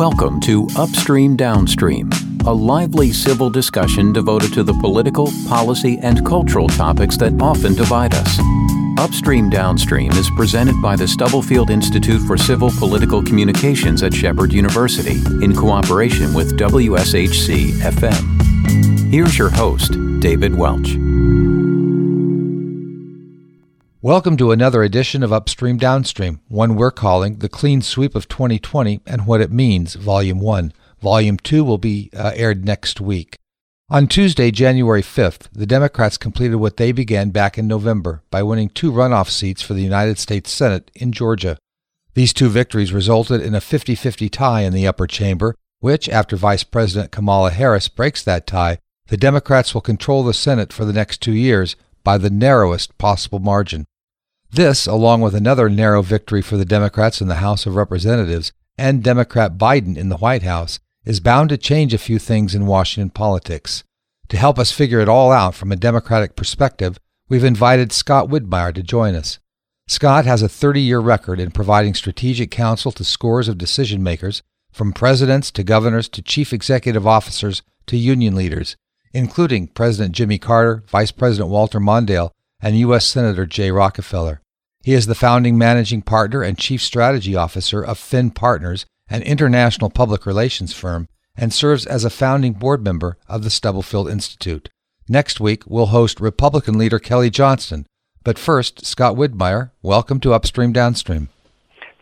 Welcome to Upstream Downstream, a lively civil discussion devoted to the political, policy, and cultural topics that often divide us. Upstream Downstream is presented by the Stubblefield Institute for Civil Political Communications at Shepherd University in cooperation with WSHC FM. Here's your host, David Welch. Welcome to another edition of Upstream Downstream, one we're calling The Clean Sweep of 2020 and What It Means, Volume 1. Volume 2 will be uh, aired next week. On Tuesday, January 5th, the Democrats completed what they began back in November by winning two runoff seats for the United States Senate in Georgia. These two victories resulted in a 50 50 tie in the upper chamber, which, after Vice President Kamala Harris breaks that tie, the Democrats will control the Senate for the next two years by the narrowest possible margin. This, along with another narrow victory for the Democrats in the House of Representatives and Democrat Biden in the White House, is bound to change a few things in Washington politics. To help us figure it all out from a Democratic perspective, we've invited Scott Widmeyer to join us. Scott has a 30 year record in providing strategic counsel to scores of decision makers, from presidents to governors to chief executive officers to union leaders, including President Jimmy Carter, Vice President Walter Mondale, and U.S. Senator Jay Rockefeller. He is the founding managing partner and chief strategy officer of Finn Partners, an international public relations firm, and serves as a founding board member of the Stubblefield Institute. Next week, we'll host Republican leader Kelly Johnston. But first, Scott Widmeyer, welcome to Upstream Downstream.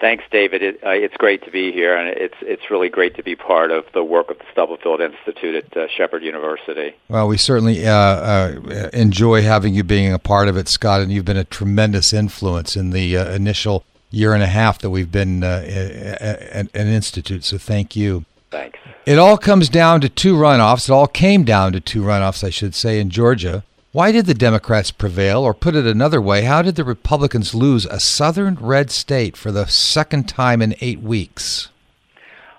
Thanks, David. It, uh, it's great to be here, and it's it's really great to be part of the work of the Stubblefield Institute at uh, Shepherd University. Well, we certainly uh, uh enjoy having you being a part of it, Scott, and you've been a tremendous influence in the uh, initial year and a half that we've been uh, an, an institute. So, thank you. Thanks. It all comes down to two runoffs. It all came down to two runoffs, I should say, in Georgia. Why did the Democrats prevail? Or put it another way, how did the Republicans lose a southern red state for the second time in eight weeks?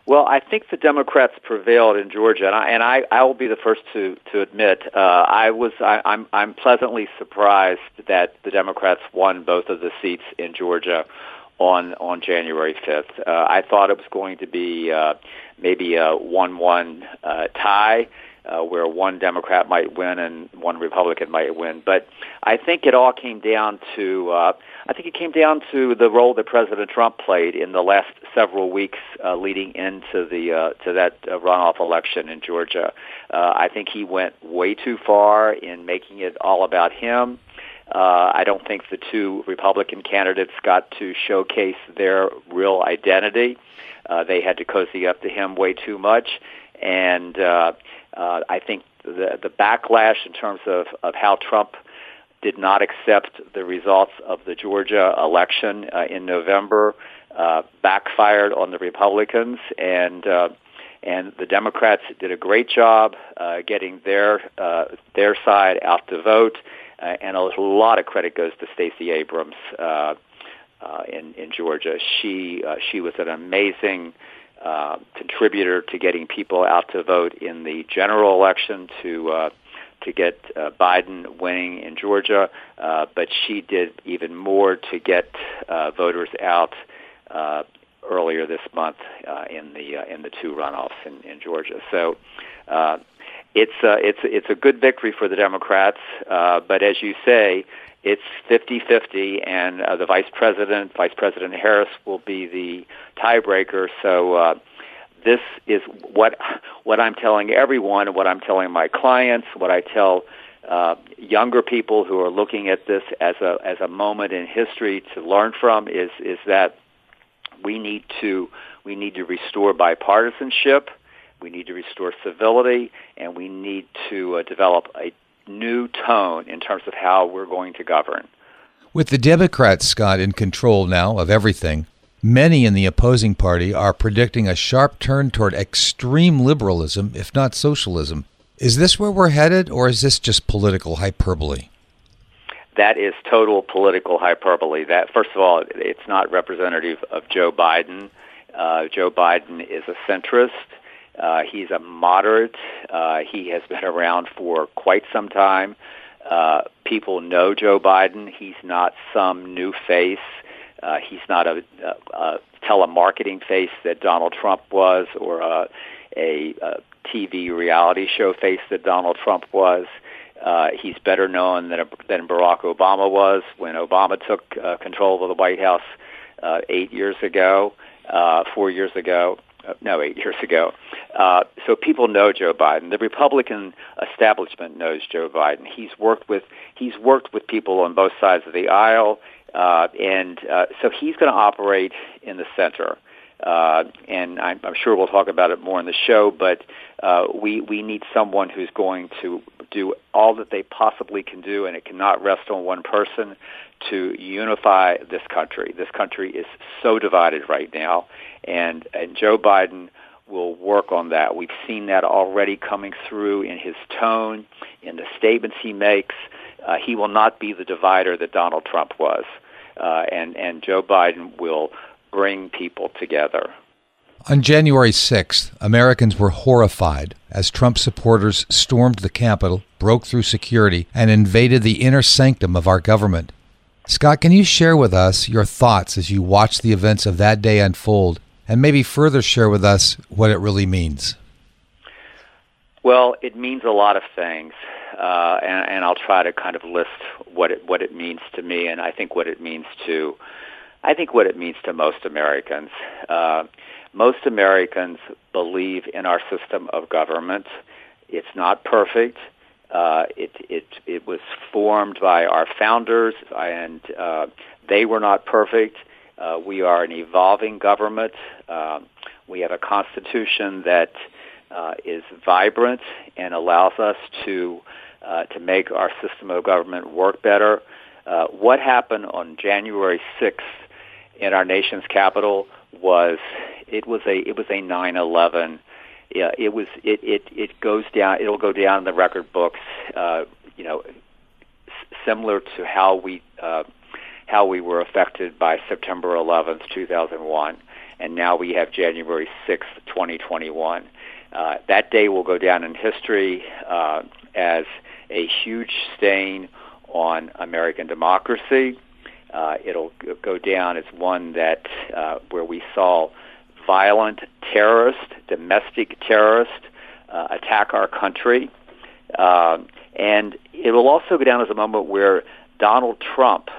Well, I think the Democrats prevailed in Georgia, and I, and I, I will be the first to to admit uh, I was I, I'm I'm pleasantly surprised that the Democrats won both of the seats in Georgia on on January 5th. Uh, I thought it was going to be uh, maybe a one-one uh, tie uh, where one Democrat might win and one Republican might win. But I think it all came down to uh, I think it came down to the role that President Trump played in the last several weeks uh, leading into the uh, to that uh, runoff election in Georgia. Uh, I think he went way too far in making it all about him. Uh, I don't think the two Republican candidates got to showcase their real identity. Uh, they had to cozy up to him way too much, and uh, uh, I think the the backlash in terms of of how Trump did not accept the results of the Georgia election uh, in November uh, backfired on the Republicans and. Uh, and the Democrats did a great job uh, getting their uh, their side out to vote, uh, and a lot of credit goes to Stacey Abrams uh, uh, in in Georgia. She uh, she was an amazing uh, contributor to getting people out to vote in the general election to uh, to get uh, Biden winning in Georgia, uh, but she did even more to get uh, voters out uh, earlier this month uh, in the uh, in the two runoffs in, in Georgia. So. Uh, it's uh, it's it's a good victory for the Democrats, uh, but as you say, it's 50-50, and uh, the vice president, Vice President Harris, will be the tiebreaker. So uh, this is what what I'm telling everyone, what I'm telling my clients, what I tell uh, younger people who are looking at this as a as a moment in history to learn from is is that we need to we need to restore bipartisanship, we need to restore civility, and we need to uh, develop a new tone in terms of how we're going to govern. With the Democrats, Scott, in control now of everything, many in the opposing party are predicting a sharp turn toward extreme liberalism, if not socialism. Is this where we're headed, or is this just political hyperbole? That is total political hyperbole. That first of all, it's not representative of Joe Biden. Uh, Joe Biden is a centrist. Uh, he's a moderate. Uh, he has been around for quite some time. Uh, people know Joe Biden. He's not some new face. Uh, he's not a, a, a telemarketing face that Donald Trump was, or a, a, a TV reality show face that Donald Trump was. Uh, he's better known than, than Barack Obama was when Obama took uh, control of the White House uh, eight years ago, uh, four years ago. No, eight years ago. Uh, so people know Joe Biden. The Republican establishment knows Joe Biden. He's worked with he's worked with people on both sides of the aisle, uh, and uh, so he's going to operate in the center. Uh, and I'm, I'm sure we'll talk about it more in the show. But uh, we we need someone who's going to do all that they possibly can do, and it cannot rest on one person to unify this country. This country is so divided right now, and and Joe Biden will work on that. We've seen that already coming through in his tone, in the statements he makes. Uh, he will not be the divider that Donald Trump was, uh, and and Joe Biden will bring people together. On January 6th, Americans were horrified as Trump supporters stormed the Capitol, broke through security, and invaded the inner sanctum of our government. Scott, can you share with us your thoughts as you watch the events of that day unfold, and maybe further share with us what it really means? Well, it means a lot of things, uh, and, and I'll try to kind of list what it what it means to me, and I think what it means to, I think what it means to most Americans. Uh, most Americans believe in our system of government. It's not perfect. Uh, it, it, it was formed by our founders, and uh, they were not perfect. Uh, we are an evolving government. Uh, we have a constitution that uh, is vibrant and allows us to uh, to make our system of government work better. Uh, what happened on January 6th in our nation's capital was it was a it was a 9/11. Yeah, it was it it it goes down. It'll go down in the record books. Uh, you know, similar to how we uh, how we were affected by September 11th, 2001, and now we have January 6th, 2021. Uh, that day will go down in history uh, as a huge stain on American democracy. Uh, it'll go down as one that uh, where we saw violent terrorist, domestic terrorist, uh, attack our country. Uh, and it will also go down as a moment where Donald Trump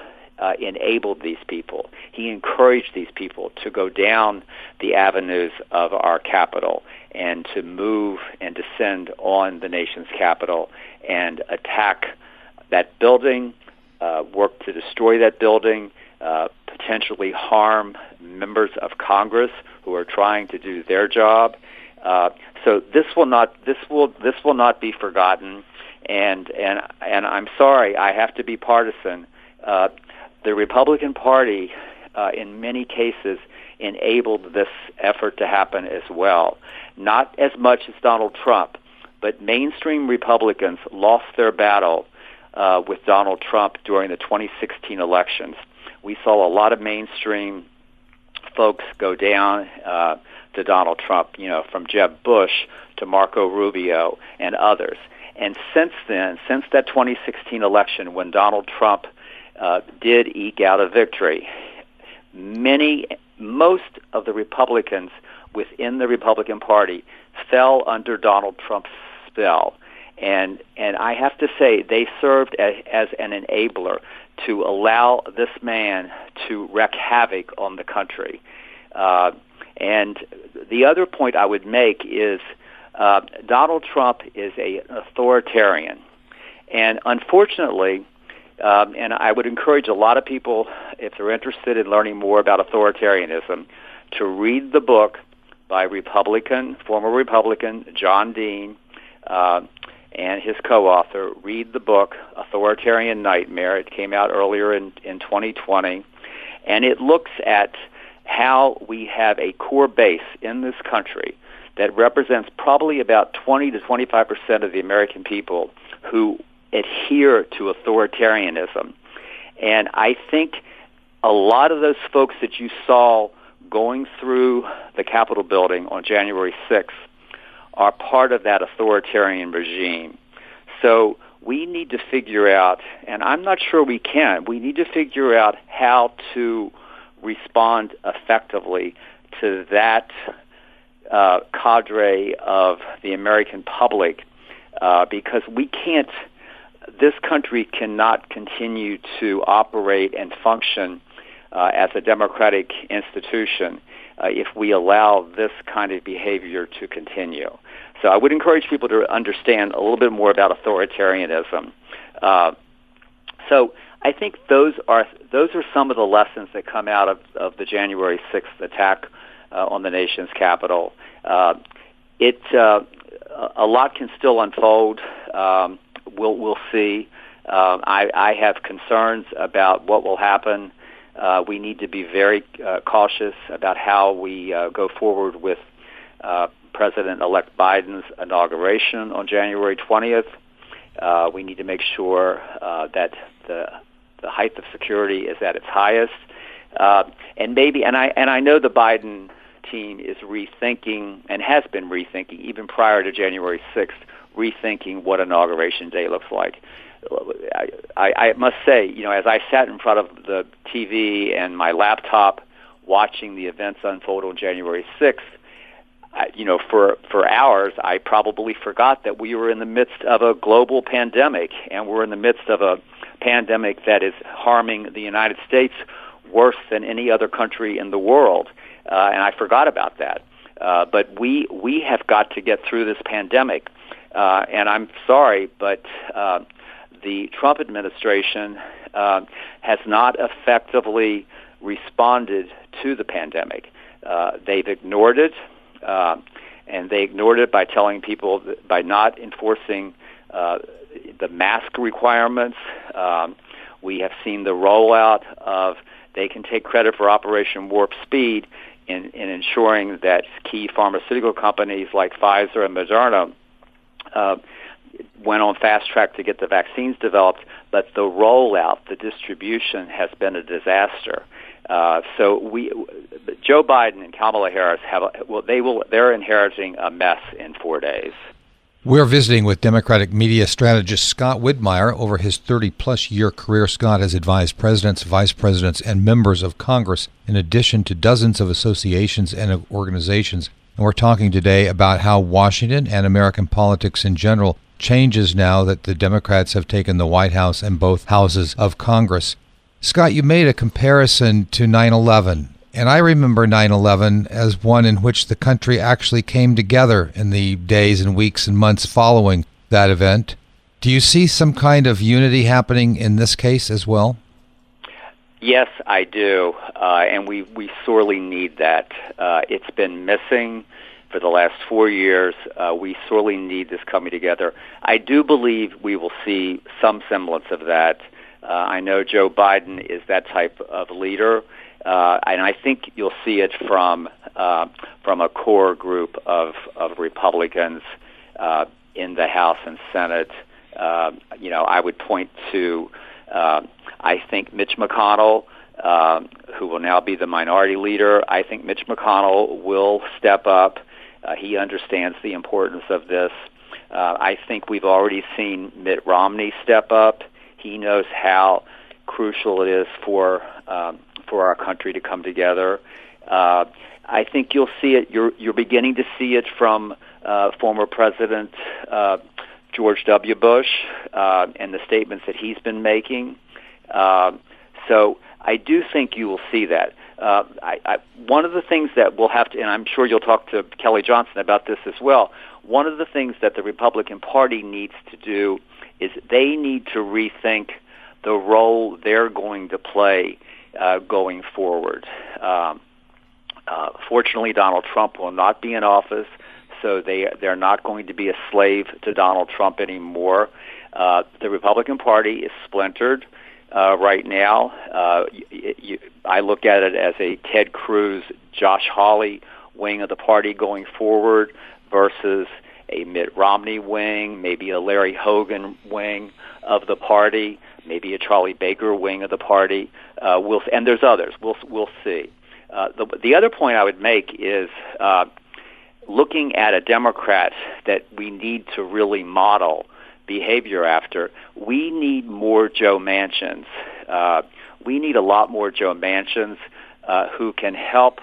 uh, enabled these people. He encouraged these people to go down the avenues of our capital and to move and descend on the nation's capital and attack that building, uh, work to destroy that building, uh, potentially harm members of Congress who are trying to do their job. Uh, so this will not this will this will not be forgotten. And and and I'm sorry, I have to be partisan. Uh, the Republican Party, uh, in many cases, enabled this effort to happen as well. Not as much as Donald Trump, but mainstream Republicans lost their battle uh, with Donald Trump during the 2016 elections. We saw a lot of mainstream folks go down uh, to Donald Trump, you know, from Jeb Bush to Marco Rubio and others. And since then, since that 2016 election, when Donald Trump uh, did eke out a victory, many, most of the Republicans within the Republican Party fell under Donald Trump's spell. And and I have to say they served as, as an enabler to allow this man to wreak havoc on the country. Uh, and the other point I would make is uh, Donald Trump is a, an authoritarian. And unfortunately, um, and I would encourage a lot of people, if they're interested in learning more about authoritarianism, to read the book by Republican, former Republican John Dean, uh, and his co-author read the book Authoritarian Nightmare. It came out earlier in, in 2020, and it looks at how we have a core base in this country that represents probably about 20 to 25 percent of the American people who adhere to authoritarianism. And I think a lot of those folks that you saw going through the Capitol building on January 6th are part of that authoritarian regime. So we need to figure out, and I'm not sure we can, we need to figure out how to respond effectively to that uh, cadre of the American public uh, because we can't, this country cannot continue to operate and function uh, as a democratic institution uh, if we allow this kind of behavior to continue. So I would encourage people to understand a little bit more about authoritarianism. Uh, so I think those are those are some of the lessons that come out of, of the January 6th attack uh, on the nation's capital. Uh, it uh, a lot can still unfold. Um, we'll we'll see. Uh, I, I have concerns about what will happen. Uh, we need to be very uh, cautious about how we uh, go forward with uh, President-elect Biden's inauguration on January 20th. Uh, we need to make sure uh, that the the height of security is at its highest, and maybe and I and I know the Biden team is rethinking and has been rethinking even prior to January 6th, rethinking what inauguration day looks like. I, I must say, you know, as I sat in front of the TV and my laptop watching the events unfold on January 6th, you know, for for hours, I probably forgot that we were in the midst of a global pandemic, and we're in the midst of a pandemic that is harming the United States worse than any other country in the world. Uh, and I forgot about that. Uh, but we we have got to get through this pandemic. Uh, and I'm sorry, but uh, the Trump administration uh, has not effectively responded to the pandemic. Uh, they've ignored it, uh, and they ignored it by telling people that, by not enforcing uh, the mask requirements. Um, we have seen the rollout of they can take credit for Operation Warp Speed in, in ensuring that key pharmaceutical companies like Pfizer and Moderna uh, went on fast track to get the vaccines developed, but the rollout, the distribution has been a disaster. Uh, so we, Joe Biden and Kamala Harris have, a, well, they will, they're inheriting a mess in four days. We're visiting with Democratic media strategist Scott Widmeyer. Over his 30 plus year career, Scott has advised presidents, vice presidents, and members of Congress, in addition to dozens of associations and organizations. And we're talking today about how Washington and American politics in general changes now that the Democrats have taken the White House and both houses of Congress. Scott, you made a comparison to 9 11 and I remember 9 11 as one in which the country actually came together in the days and weeks and months following that event. Do you see some kind of unity happening in this case as well? Yes, I do, uh, and we, we sorely need that. Uh, it's been missing for the last four years. Uh, we sorely need this coming together. I do believe we will see some semblance of that. Uh, I know Joe Biden is that type of leader uh, and I think you'll see it from uh, from a core group of of Republicans uh, in the House and Senate. Uh, you know, I would point to uh, I think Mitch McConnell. Uh, who will now be the minority leader? I think Mitch McConnell will step up. Uh, he understands the importance of this. Uh, I think we've already seen Mitt Romney step up. He knows how crucial it is for um, for our country to come together. Uh, I think you'll see it. You're you're beginning to see it from uh, former President uh, George W. Bush uh, and the statements that he's been making. Uh, so I do think you will see that. Uh, I, I, one of the things that we'll have to, and I'm sure you'll talk to Kelly Johnston about this as well. One of the things that the Republican Party needs to do is they need to rethink the role they're going to play uh, going forward. Um, uh, fortunately, Donald Trump will not be in office, so they they're not going to be a slave to Donald Trump anymore. Uh, the Republican Party is splintered uh, right now. Uh, you, you, I look at it as a Ted Cruz, Josh Hawley wing of the party going forward versus a Mitt Romney wing, maybe a Larry Hogan wing of the party maybe a Charlie Baker wing of the party. Uh, we'll and there's others. We'll we'll see. Uh, the the other point I would make is uh, looking at a Democrat that we need to really model behavior after. We need more Joe Manchins. Uh, we need a lot more Joe Manchins uh, who can help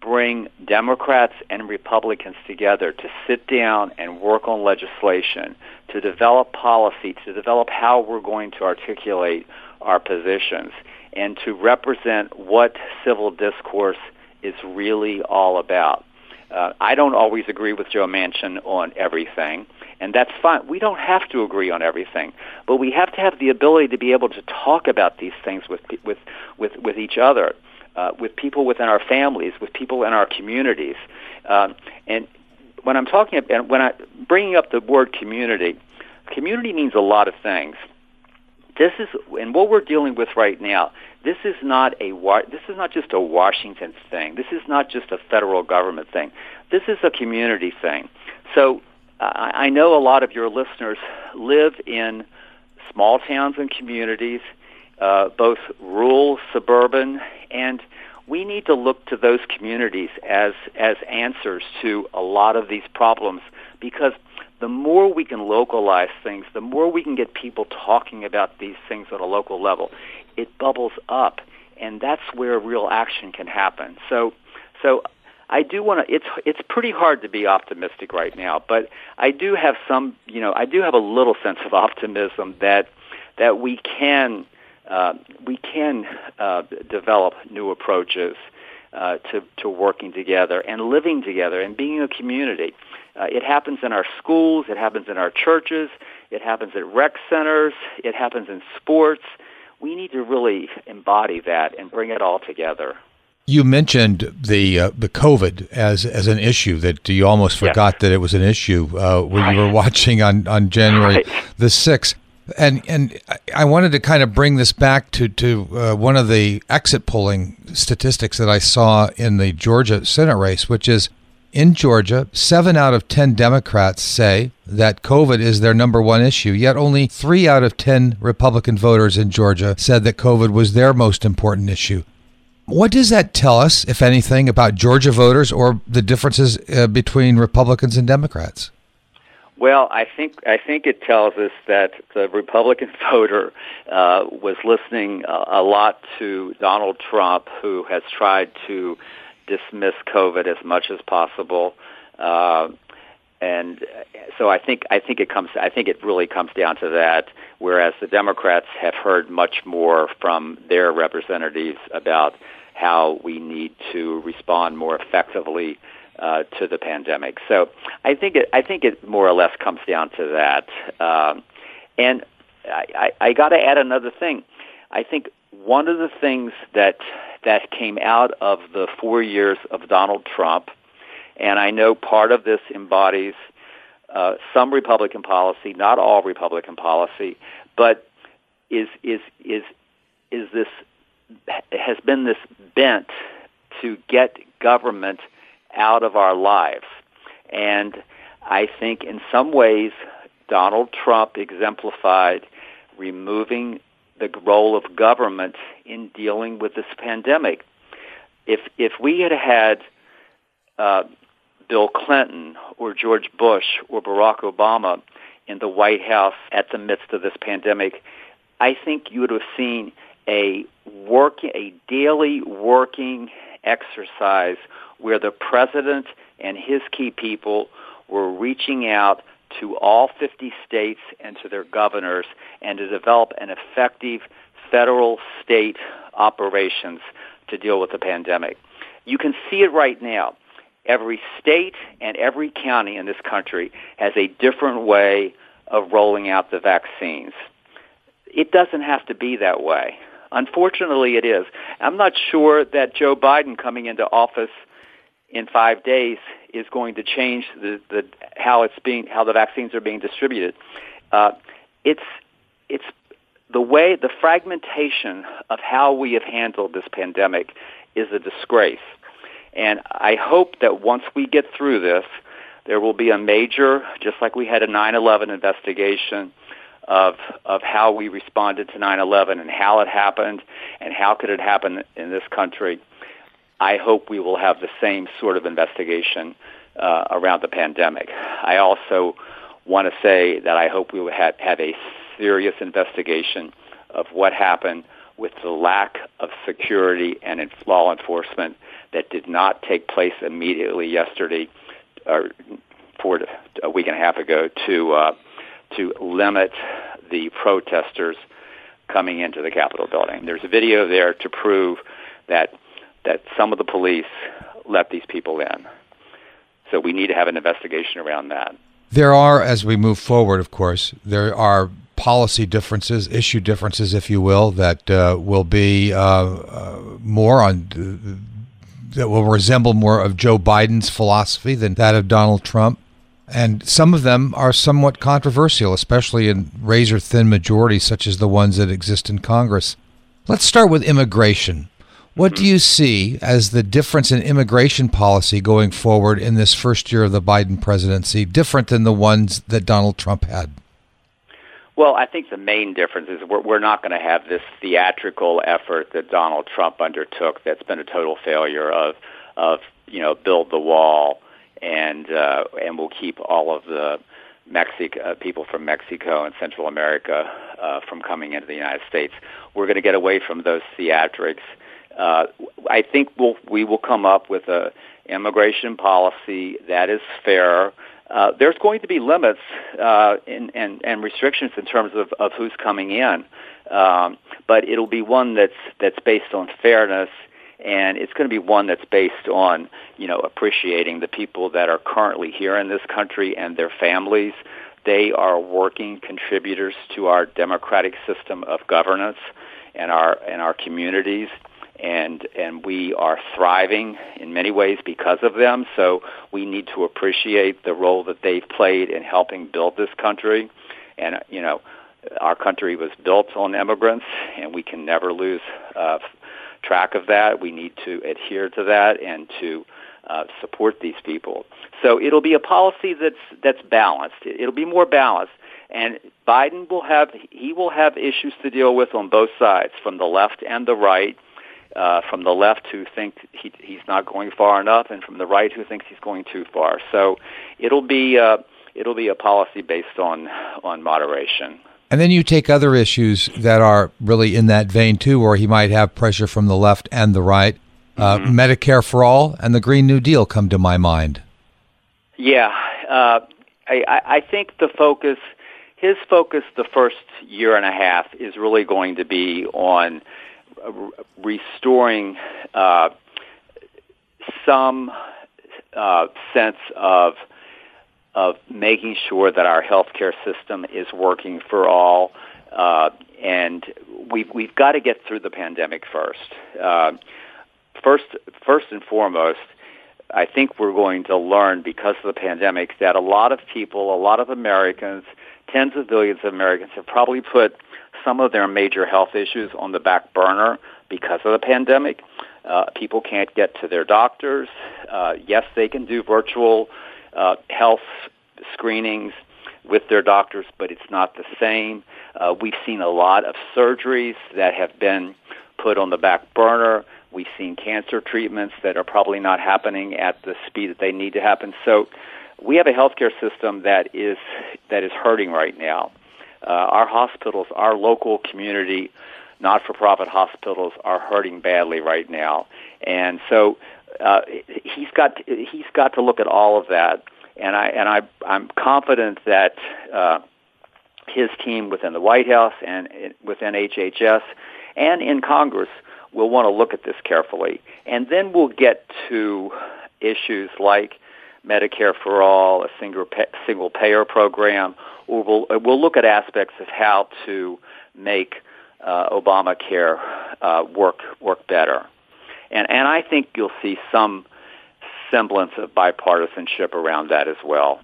bring Democrats and Republicans together to sit down and work on legislation, to develop policy, to develop how we're going to articulate our positions, and to represent what civil discourse is really all about. Uh, I don't always agree with Joe Manchin on everything, and that's fine. We don't have to agree on everything, but we have to have the ability to be able to talk about these things with with with, with each other uh, with people within our families, with people in our communities. Um, and when I'm talking about, when I bringing up the word community, community means a lot of things. This is, and what we're dealing with right now. This is not a this is not just a Washington thing. This is not just a federal government thing. This is a community thing. So I know a lot of your listeners live in small towns and communities uh, both rural, suburban, and we need to look to those communities as as answers to a lot of these problems because the more we can localize things, the more we can get people talking about these things at a local level, it bubbles up, and that's where real action can happen. So, so I do want to. It's it's pretty hard to be optimistic right now, but I do have some. You know, I do have a little sense of optimism that that we can uh, we can uh, develop new approaches uh, to, to working together and living together and being a community. Uh, it happens in our schools, it happens in our churches, it happens at rec centers, it happens in sports. We need to really embody that and bring it all together. You mentioned the uh, the COVID as as an issue that you almost forgot yes. that it was an issue uh, when you were watching on on January right. the sixth. And and I wanted to kind of bring this back to to uh, one of the exit polling statistics that I saw in the Georgia Senate race, which is in Georgia, seven out of ten Democrats say that COVID is their number one issue. Yet only three out of ten Republican voters in Georgia said that COVID was their most important issue. What does that tell us, if anything, about Georgia voters or the differences uh, between Republicans and Democrats? Well, I think I think it tells us that the Republican voter uh, was listening a, a lot to Donald Trump, who has tried to dismiss COVID as much as possible. Uh, and so I think I think it comes I think it really comes down to that. Whereas the Democrats have heard much more from their representatives about how we need to respond more effectively uh, to the pandemic. So I think it, I think it more or less comes down to that. Um, and I, I, I got to add another thing. I think one of the things that that came out of the four years of Donald Trump, and I know part of this embodies uh, some Republican policy, not all Republican policy, but is is is is this has been this bent to get government out of our lives. And I think in some ways, Donald Trump exemplified removing the role of government in dealing with this pandemic. If if we had had uh, Bill Clinton or George Bush or Barack Obama in the White House at the midst of this pandemic, I think you would have seen a work a daily working exercise where the president and his key people were reaching out to all 50 states and to their governors and to develop an effective federal state operations to deal with the pandemic. You can see it right now. Every state and every county in this country has a different way of rolling out the vaccines. It doesn't have to be that way. Unfortunately, it is. I'm not sure that Joe Biden coming into office in five days is going to change the, the how it's being how the vaccines are being distributed. Uh, it's it's the way the fragmentation of how we have handled this pandemic is a disgrace. And I hope that once we get through this, there will be a major, just like we had a 9/11 investigation of of how we responded to 9/11 and how it happened and how could it happen in this country. I hope we will have the same sort of investigation uh, around the pandemic. I also want to say that I hope we will have, have a serious investigation of what happened with the lack of security and in law enforcement that did not take place immediately yesterday or for a week and a half ago to uh, to limit the protesters coming into the Capitol building. There's a video there to prove that that some of the police let these people in. So we need to have an investigation around that. There are, as we move forward, of course, there are policy differences, issue differences, if you will, that uh, will be uh, uh, more on that will resemble more of Joe Biden's philosophy than that of Donald Trump. And some of them are somewhat controversial, especially in razor thin majorities such as the ones that exist in Congress. Let's start with immigration. What do you see as the difference in immigration policy going forward in this first year of the Biden presidency, different than the ones that Donald Trump had? Well, I think the main difference is we're, we're not going to have this theatrical effort that Donald Trump undertook that's been a total failure of, of you know, build the wall and uh, and we'll keep all of the Mexico uh, people from Mexico and Central America uh, from coming into the United States. We're going to get away from those theatrics uh, I think we'll, we will come up with a immigration policy that is fair. Uh, there's going to be limits uh, in, and, and restrictions in terms of, of who's coming in, um, but it'll be one that's that's based on fairness, and it's going to be one that's based on you know appreciating the people that are currently here in this country and their families. They are working contributors to our democratic system of governance and our and our communities and and we are thriving in many ways because of them. So we need to appreciate the role that they've played in helping build this country. And you know, our country was built on immigrants, and we can never lose uh, track of that. We need to adhere to that and to uh, support these people. So it'll be a policy that's that's balanced. It'll be more balanced. And Biden will have he will have issues to deal with on both sides, from the left and the right uh, from the left who think he, he's not going far enough, and from the right who thinks he's going too far. So it'll be uh, it'll be a policy based on on moderation. And then you take other issues that are really in that vein too, where he might have pressure from the left and the right. Uh, mm-hmm. Medicare for all and the Green New Deal come to my mind. Yeah, uh, I, I think the focus, his focus, the first year and a half, is really going to be on restoring uh, some uh, sense of of making sure that our healthcare system is working for all, uh, and we've we've got to get through the pandemic first. Uh, first, first and foremost, I think we're going to learn because of the pandemic that a lot of people, a lot of Americans, tens of billions of Americans, have probably put some of their major health issues on the back burner because of the pandemic. Uh, people can't get to their doctors. Uh, yes, they can do virtual uh, health screenings with their doctors, but it's not the same. Uh, we've seen a lot of surgeries that have been put on the back burner. We've seen cancer treatments that are probably not happening at the speed that they need to happen. So we have a healthcare system that is that is hurting right now. Uh, our hospitals, our local community not-for-profit hospitals are hurting badly right now, and so uh, he's got he's got to look at all of that. And I and I I'm confident that uh, his team within the White House and within HHS and in Congress will want to look at this carefully, and then we'll get to issues like Medicare for all, a single pay, single payer program, or we'll we'll look at aspects of how to make uh, Obamacare uh, work work better, and and I think you'll see some semblance of bipartisanship around that as well.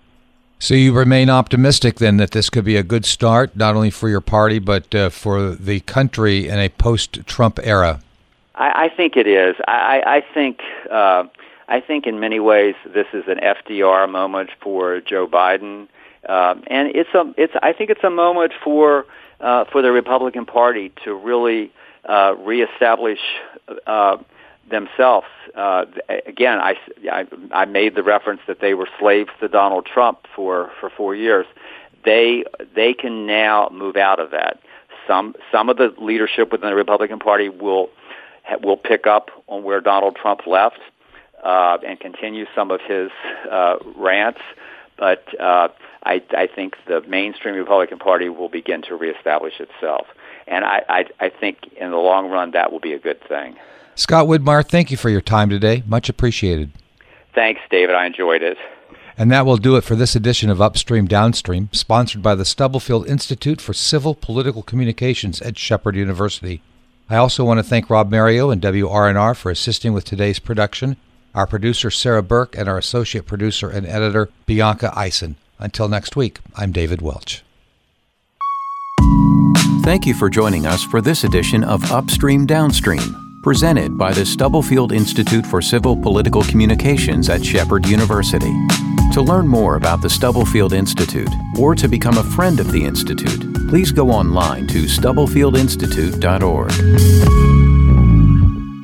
So you remain optimistic then that this could be a good start, not only for your party but uh, for the country in a post-Trump era. I, I think it is. I, I think. I think in many ways this is an FDR moment for Joe Biden, um, and it's a it's I think it's a moment for uh, for the Republican Party to really uh, reestablish uh, themselves. Uh, again, I, I I made the reference that they were slaves to Donald Trump for for four years. They they can now move out of that. some some of the leadership within the Republican Party will will pick up on where Donald Trump left uh, and continue some of his uh, rants. But uh, I, I think the mainstream Republican Party will begin to reestablish itself, and I, I, I think in the long run that will be a good thing. Scott Widmeyer, thank you for your time today. Much appreciated. Thanks, David. I enjoyed it. And that will do it for this edition of Upstream Downstream, sponsored by the Stubblefield Institute for Civil Political Communications at Shepherd University. I also want to thank Rob Mario and WRNR for assisting with today's production, our producer Sarah Burke, and our associate producer and editor Bianca Ison. Until next week, I'm David Welch. Thank you for joining us for this edition of Upstream Downstream presented by the Stubblefield Institute for Civil Political Communications at Shepherd University. To learn more about the Stubblefield Institute or to become a friend of the Institute, please go online to stubblefieldinstitute.org.